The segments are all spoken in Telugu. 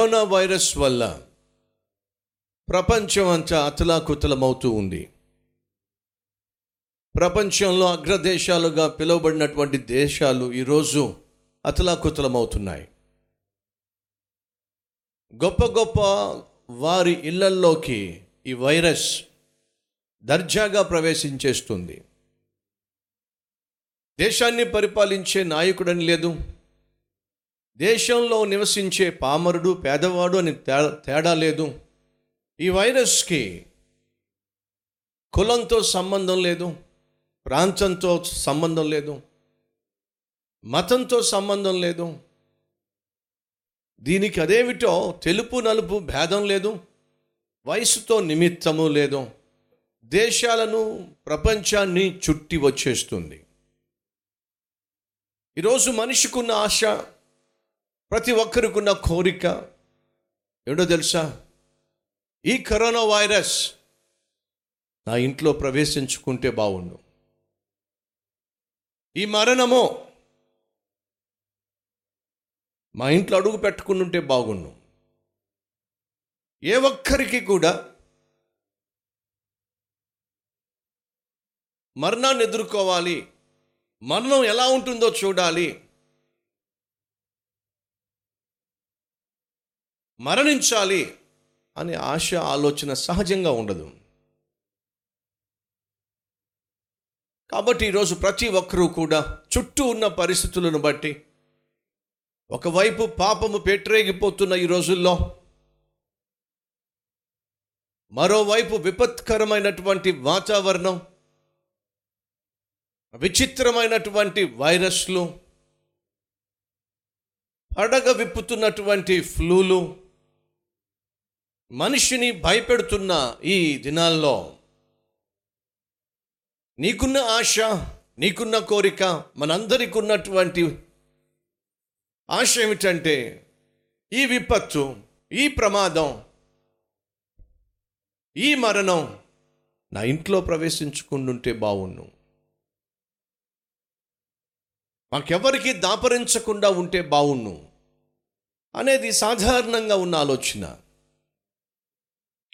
కరోనా వైరస్ వల్ల ప్రపంచం అంతా అతలాకుతలమవుతూ ఉంది. ప్రపంచంలో అగ్రదేశాలుగా పిలువబడినటువంటి దేశాలు ఈరోజు అతలాకుతలమవుతున్నాయి. గొప్ప గొప్ప వారి ఇళ్ళల్లోకి ఈ వైరస్ దర్జాగా ప్రవేశించేస్తుంది. దేశాన్ని పరిపాలించే నాయకుడని లేదు. దేశంలో నివసించే పామరుడు పేదవాడు అని తే- తేడా లేదు. ఈ వైరస్కి కులంతో సంబంధం లేదు ప్రాంతంతో సంబంధం లేదు మతంతో సంబంధం లేదు. దీనికి అదేమిటో తెలుపు నలుపు భేదం లేదు వయసుతో నిమిత్తము లేదు. దేశాలను ప్రపంచాన్ని చుట్టి వచ్చేస్తుంది. ఈరోజు మనిషికున్న ఆశ ప్రతి ఒక్కరికున్న కోరిక. ఏంటో తెలుసా? ఈ కరోనా వైరస్ నా ఇంట్లో ప్రవేశించుకుంటే బాగుండు. ఈ మరణము మా ఇంట్లో అడుగు పెట్టుకుని ఉంటే బాగుండు. ఏ ఒక్కరికి కూడా మరణాన్ని ఎదుర్కోవాలి మరణం ఎలా ఉంటుందో చూడాలి మరణించాలి అనే ఆశ ఆలోచన సహజంగా ఉండదు. కాబట్టి ఈరోజు ప్రతి ఒక్కరూ కూడా చుట్టూ ఉన్న పరిస్థితులను బట్టి ఒకవైపు పాపము పెట్టరేగిపోతున్న ఈ రోజుల్లో మరోవైపు విపత్కరమైనటువంటి వాతావరణం విచిత్రమైనటువంటి వైరస్లు పడగ విప్పుతున్నటువంటి ఫ్లూలు మనిషిని భయపెడుతున్న ఈ దినాల్లో నీకున్న ఆశ నీకున్న కోరిక మనందరికి ఉన్నటువంటి ఆశ ఏమిటంటే ఈ విపత్తు ఈ ప్రమాదం ఈ మరణం నా ఇంట్లో ప్రవేశించుకుంటుంటే బాగుండు మాకెవరికి దాపరించకుండా ఉంటే బాగుండు అనేది సాధారణంగా ఉన్న ఆలోచన.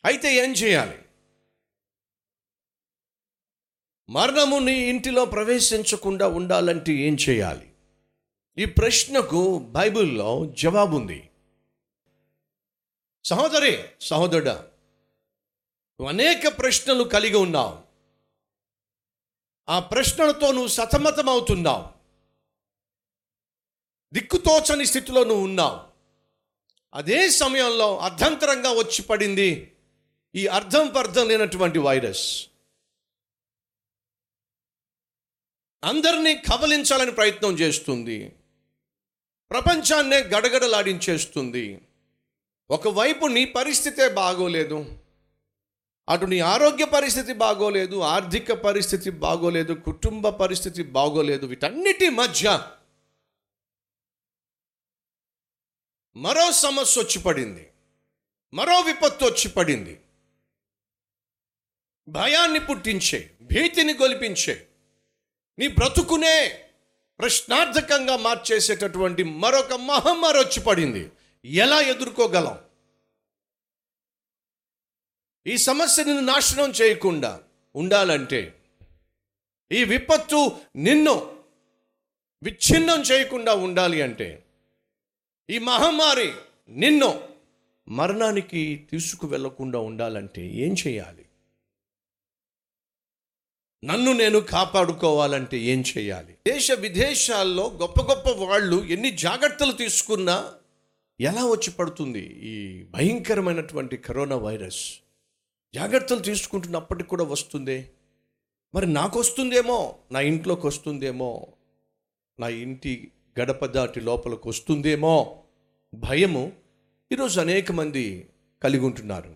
అయితే ఏం చేయాలి? మరణము నీ ఇంటిలో ప్రవేశించకుండా ఉండాలంటే ఏం చేయాలి? ఈ ప్రశ్నకు బైబిల్లో జవాబుంది. సహోదరి సహోదరుడా అనేక ప్రశ్నలు కలిగి ఉన్నావు. ఆ ప్రశ్నలతో నువ్వు సతమతమవుతున్నావు. దిక్కుతోచని స్థితిలో నువ్వు ఉన్నావు. అదే సమయంలో అర్ధంతరంగా వచ్చి పడింది ఈ అర్థం పర్థం లేనటువంటి వైరస్. అందరినీ కబలించాలని ప్రయత్నం చేస్తుంది. ప్రపంచాన్నే గడగడలాడించేస్తుంది. ఒకవైపు నీ పరిస్థితే బాగోలేదు. అటు నీ ఆరోగ్య పరిస్థితి బాగోలేదు ఆర్థిక పరిస్థితి బాగోలేదు కుటుంబ పరిస్థితి బాగోలేదు వీటన్నిటి మధ్య మరో సమస్య వచ్చి పడింది. మరో విపత్తు వచ్చి పడింది. భయాన్ని పుట్టించే భీతిని గొలిపించే నీ బ్రతుకునే ప్రశ్నార్థకంగా మార్చేసేటటువంటి మరొక మహమ్మారి వచ్చి పడింది. ఎలా ఎదుర్కోగలం? ఈ సమస్యని నాశనం చేయకుండా ఉండాలంటే ఈ విపత్తు నిన్ను విచ్ఛిన్నం చేయకుండా ఉండాలి అంటే ఈ మహమ్మారి నిన్ను మరణానికి తీసుకువెళ్ళకుండా ఉండాలంటే ఏం చేయాలి? నన్ను నేను కాపాడుకోవాలంటే ఏం చేయాలి? దేశ విదేశాల్లో గొప్ప గొప్ప వాళ్ళు ఎన్ని జాగ్రత్తలు తీసుకున్నా ఎలా వచ్చి పడుతుంది ఈ భయంకరమైనటువంటి కరోనా వైరస్? జాగ్రత్తలు తీసుకుంటున్నప్పటికి కూడా వస్తుందే? మరి నాకు వస్తుందేమో నా ఇంట్లోకి వస్తుందేమో? నా ఇంటి గడప దాటి లోపలికి వస్తుందేమో? భయము ఈరోజు అనేక మంది కలిగి ఉంటున్నారు.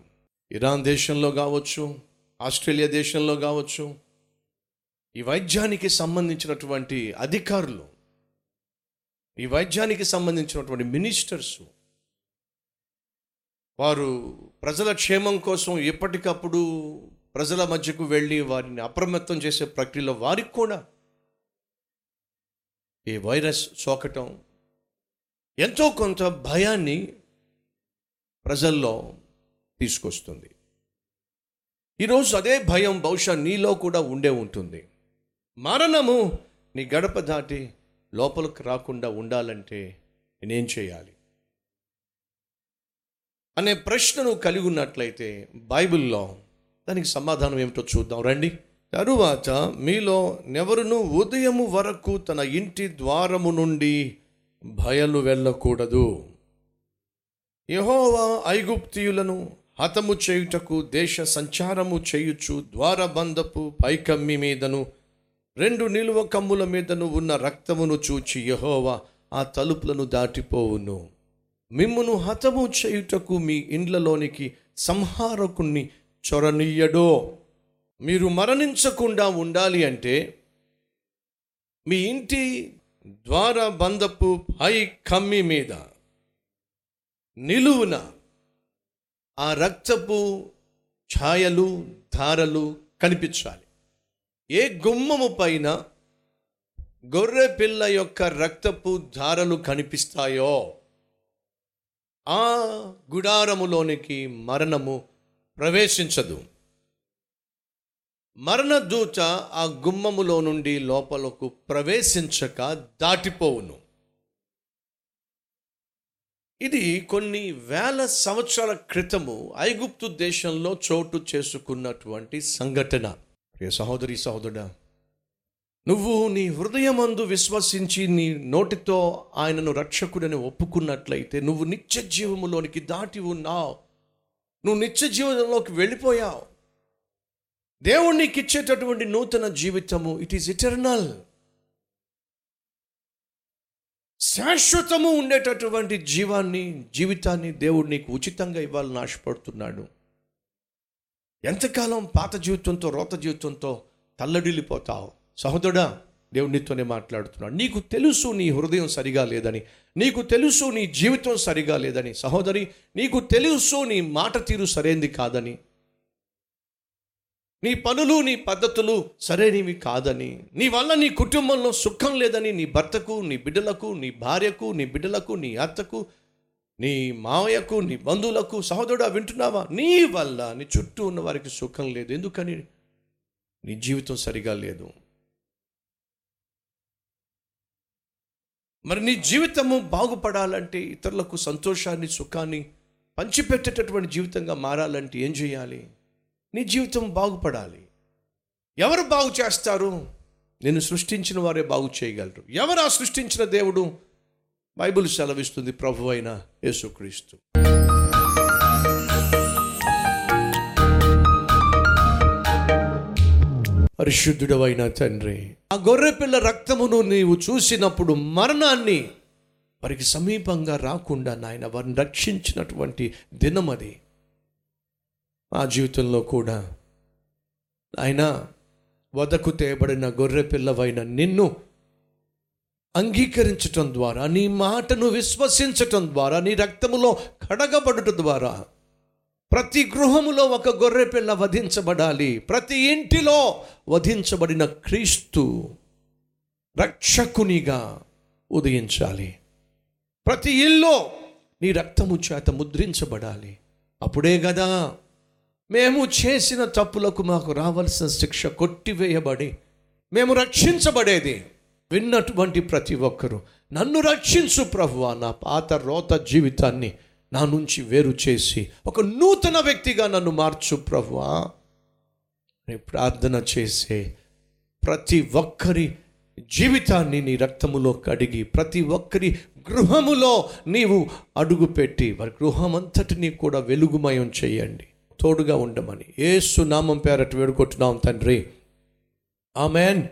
ఇరాన్ దేశంలో కావచ్చు ఆస్ట్రేలియా దేశంలో కావచ్చు ఈ వైద్యానికి సంబంధించినటువంటి అధికారులు ఈ వైద్యానికి సంబంధించినటువంటి మినిస్టర్స్ వారు ప్రజల క్షేమం కోసం ఎప్పటికప్పుడు ప్రజల మధ్యకు వెళ్ళి వారిని అప్రమత్తం చేసే ప్రక్రియలో వారికి కూడా ఈ వైరస్ సోకటం ఎంతో కొంత భయాన్ని ప్రజల్లో తీసుకొస్తుంది. ఈరోజు అదే భయం బహుశా నీలో కూడా ఉండే ఉంటుంది. మరణము నీ గడప దాటి లోపలికి రాకుండా ఉండాలంటే నేనేం చేయాలి? అనే ప్రశ్నను కలిగి ఉన్నట్లయితే బైబిల్లో దానికి సమాధానం ఏమిటో చూద్దాం. రండి. తరువాత మీలో నెవరును ఉదయము వరకు తన ఇంటి ద్వారము నుండి భయలు వెళ్ళకూడదు. యహోవా ఐగుప్తియులను హతము చేయుటకు దేశ సంచారము చేయుచు ద్వారబంధపు పైకమ్మి మీదను రెండు నిలువ కమ్ముల మీదను ఉన్న రక్తమును చూచి యహోవా ఆ తలుపులను దాటిపోవును. మిమ్మును హతము చేయుటకు మీ ఇండ్లలోనికి సంహారకుణ్ణి చొరనీయడో మీరు మరణించకుండా ఉండాలి అంటే మీ ఇంటి ద్వార బంధపు పై కమ్మి మీద నిలువున ఆ రక్తపు ఛాయలు ధారలు కనిపించాలి. ఏ గుమ్మము పైన గొర్రె పిల్ల యొక్క రక్తపు ధారలు కనిపిస్తాయో ఆ గుడారములోనికి మరణము ప్రవేశించదు. మరణదూత ఆ గుమ్మములో నుండి లోపలకు ప్రవేశించక దాటిపోవును. ఇది కొన్ని వేల సంవత్సరాల క్రితము ఐగుప్తు దేశంలో చోటు చేసుకున్నటువంటి సంఘటన. ప్రియ సహోదరి సహోదరుడా నువ్వు నీ హృదయమందు విశ్వసించి నీ నోటితో ఆయనను రక్షకుడని ఒప్పుకున్నట్లయితే నువ్వు నిత్య జీవములోనికి దాటి ఉన్నావు. నువ్వు నిత్య జీవనంలోకి వెళ్ళిపోయావు. దేవుడు నీకు ఇచ్చేటటువంటి నూతన జీవితము ఇట్ ఈస్ ఇటర్నల్ శాశ్వతము ఉండేటటువంటి జీవాన్ని జీవితాన్ని దేవుడు నీకు ఉచితంగా ఇవ్వాలని ఆశపడుతున్నాడు. ఎంతకాలం పాత జీవితంతో రోత జీవితంతో తల్లడిల్లిపోతావు? సహోదరుడా దేవుడు నీతోనే మాట్లాడుతున్నాడు. నీకు తెలుసు నీ హృదయం సరిగా లేదని నీకు తెలుసు నీ జీవితం సరిగా లేదని. సహోదరి నీకు తెలుసు నీ మాట తీరు సరైంది కాదని నీ పనులు నీ పద్ధతులు సరైనవి కాదని నీ వల్ల నీ కుటుంబంలో సుఖం లేదని నీ భర్తకు నీ బిడ్డలకు నీ భార్యకు నీ బిడ్డలకు నీ అత్తకు నీ మావయ్యకు నీ బంధువులకు సహోదరుడా వింటున్నావా? నీ వల్ల నీ చుట్టూ ఉన్న వారికి సుఖం లేదు. ఎందుకని? నీ జీవితం సరిగా లేదు. మరి నీ జీవితము బాగుపడాలంటే ఇతరులకు సంతోషాన్ని సుఖాన్ని పంచిపెట్టేటటువంటి జీవితంగా మారాలంటే ఏం చేయాలి? నీ జీవితం బాగుపడాలి. ఎవరు బాగు చేస్తారు? నేను సృష్టించిన వారే బాగు చేయగలరు. ఎవరు ఆ సృష్టించిన దేవుడు? బైబిల్ సెలవిస్తుంది ప్రభు అయిన యేసుక్రీస్తు. పరిశుద్ధుడవైన తండ్రి ఆ గొర్రె పిల్ల రక్తమును నీవు చూసినప్పుడు మరణాన్ని వారికి సమీపంగా రాకుండా నాయన వారిని రక్షించినటువంటి దినం అది మా జీవితంలో కూడా ఆయన వదకు తేబడిన గొర్రె పిల్లవైన నిన్ను అంగీకరించటం ద్వారా నీ మాటను విశ్వసించటం ద్వారా నీ రక్తములో కడగబడుట ద్వారా ప్రతి గృహములో ఒక గొర్రె పిల్ల వధించబడాలి. ప్రతి ఇంటిలో వధించబడిన క్రీస్తు రక్షకునిగా ఉదయించాలి. ప్రతి ఇల్లో నీ రక్తము చేత ముద్రించబడాలి. అప్పుడే కదా మేము చేసిన తప్పులకు మాకు రావాల్సిన శిక్ష కొట్టివేయబడి మేము రక్షించబడేది. విన్నటువంటి ప్రతి ఒక్కరూ నన్ను రక్షించు ప్రభువా నా పాత రోత జీవితాన్ని నా నుంచి వేరు చేసి ఒక నూతన వ్యక్తిగా నన్ను మార్చు ప్రభువా. ప్రార్థన చేసే ప్రతి ఒక్కరి జీవితాన్ని నీ రక్తములో కడిగి ప్రతి ఒక్కరి గృహములో నీవు అడుగుపెట్టి వారి గృహమంతటిని కూడా వెలుగుమయం చేయండి. తోడుగా ఉండమని. ఏసు నామం పేరటి వేడుకుంటున్నాం తండ్రి. ఆమెన్.